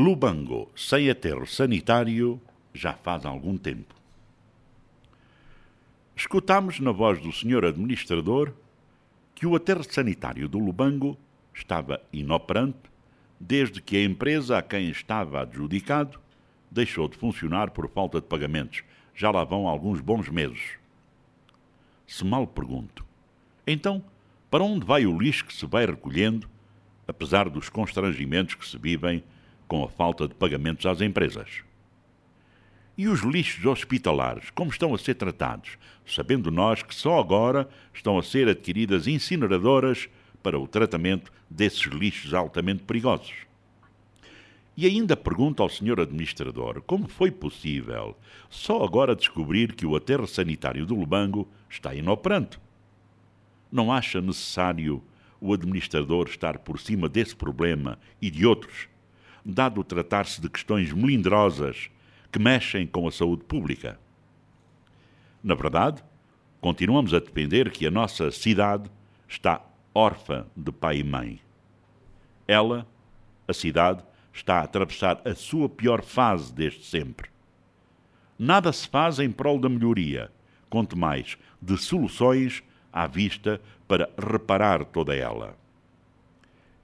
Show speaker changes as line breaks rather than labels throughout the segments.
Lubango sem aterro sanitário já faz algum tempo. Escutamos na voz do senhor administrador que o aterro sanitário do Lubango estava inoperante desde que a empresa a quem estava adjudicado deixou de funcionar por falta de pagamentos. Já lá vão alguns bons meses. Se mal pergunto, então para onde vai o lixo que se vai recolhendo, apesar dos constrangimentos que se vivem com a falta de pagamentos às empresas? E os lixos hospitalares, como estão a ser tratados, sabendo nós que só agora estão a ser adquiridas incineradoras para o tratamento desses lixos altamente perigosos? E ainda pergunto ao senhor administrador como foi possível só agora descobrir que o aterro sanitário do Lubango está inoperante. Não acha necessário o administrador estar por cima desse problema e de outros, dado tratar-se de questões melindrosas que mexem com a saúde pública. Na verdade, continuamos a depender que a nossa cidade está órfã de pai e mãe. Ela, a cidade, está a atravessar a sua pior fase desde sempre. Nada se faz em prol da melhoria, quanto mais de soluções à vista para reparar toda ela.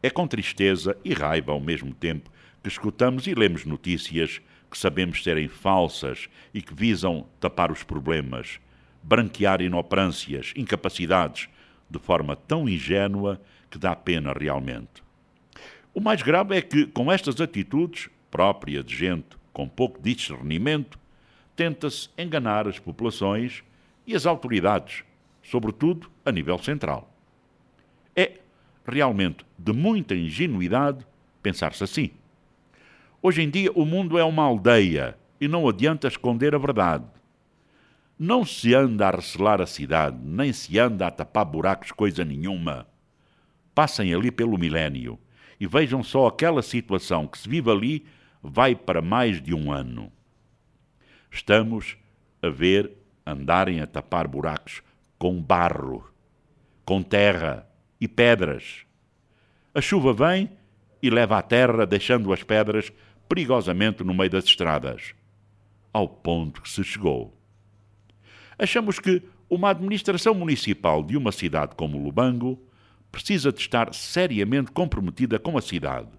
É com tristeza e raiva ao mesmo tempo que escutamos e lemos notícias que sabemos serem falsas e que visam tapar os problemas, branquear inoperâncias, incapacidades, de forma tão ingênua que dá pena realmente. O mais grave é que, com estas atitudes, própria de gente com pouco discernimento, tenta-se enganar as populações e as autoridades, sobretudo a nível central. É realmente de muita ingenuidade pensar-se assim. Hoje em dia o mundo é uma aldeia e não adianta esconder a verdade. Não se anda a recelar a cidade, nem se anda a tapar buracos coisa nenhuma. Passem ali pelo milénio e vejam só aquela situação que se vive ali vai para mais de um ano. Estamos a ver andarem a tapar buracos com barro, com terra e pedras. A chuva vem e leva a terra, deixando as pedras perigosamente no meio das estradas, ao ponto que se chegou. Achamos que uma administração municipal de uma cidade como Lubango precisa de estar seriamente comprometida com a cidade,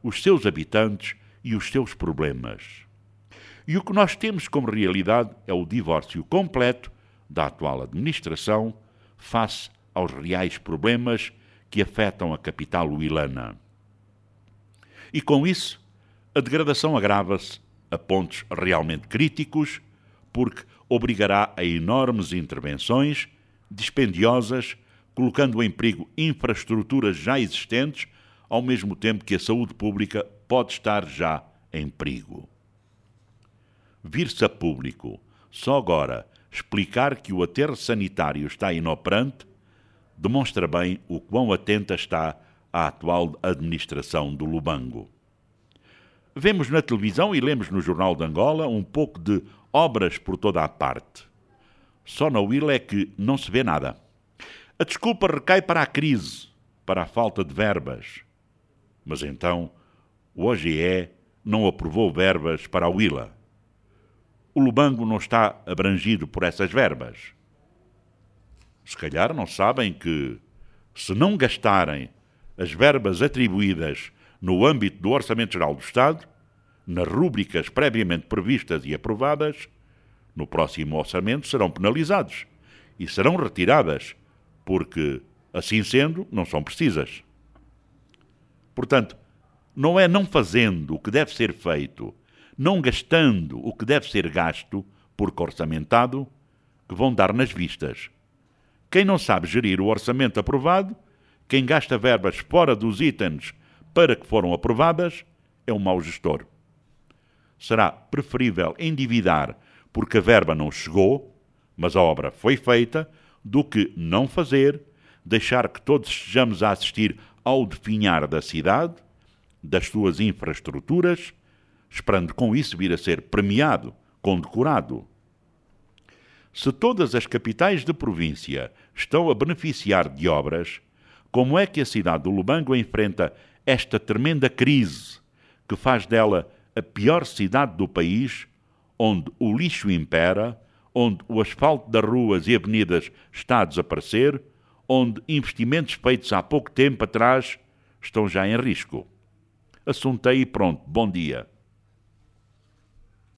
os seus habitantes e os seus problemas. E o que nós temos como realidade é o divórcio completo da atual administração face aos reais problemas que afetam a capital uilana. E com isso, a degradação agrava-se a pontos realmente críticos, porque obrigará a enormes intervenções dispendiosas, colocando em perigo infraestruturas já existentes, ao mesmo tempo que a saúde pública pode estar já em perigo. Vir-se a público só agora explicar que o aterro sanitário está inoperante demonstra bem o quão atenta está a atual administração do Lubango. Vemos na televisão e lemos no Jornal de Angola um pouco de obras por toda a parte. Só na Willa é que não se vê nada. A desculpa recai para a crise, para a falta de verbas. Mas então, o OGE não aprovou verbas para a Willa. O Lubango não está abrangido por essas verbas. Se calhar não sabem que, se não gastarem as verbas atribuídas no âmbito do Orçamento Geral do Estado, nas rúbricas previamente previstas e aprovadas, no próximo orçamento serão penalizados e serão retiradas, porque, assim sendo, não são precisas. Portanto, não é não fazendo o que deve ser feito, não gastando o que deve ser gasto, porque orçamentado, que vão dar nas vistas. Quem não sabe gerir o orçamento aprovado, quem gasta verbas fora dos itens para que foram aprovadas é um mau gestor. Será preferível endividar porque a verba não chegou, mas a obra foi feita, do que não fazer, deixar que todos estejamos a assistir ao definhar da cidade, das suas infraestruturas, esperando com isso vir a ser premiado, condecorado. Se todas as capitais de província estão a beneficiar de obras, como é que a cidade do Lubango enfrenta esta tremenda crise que faz dela a pior cidade do país, onde o lixo impera, onde o asfalto das ruas e avenidas está a desaparecer, onde investimentos feitos há pouco tempo atrás estão já em risco. Assuntei e pronto. Bom dia.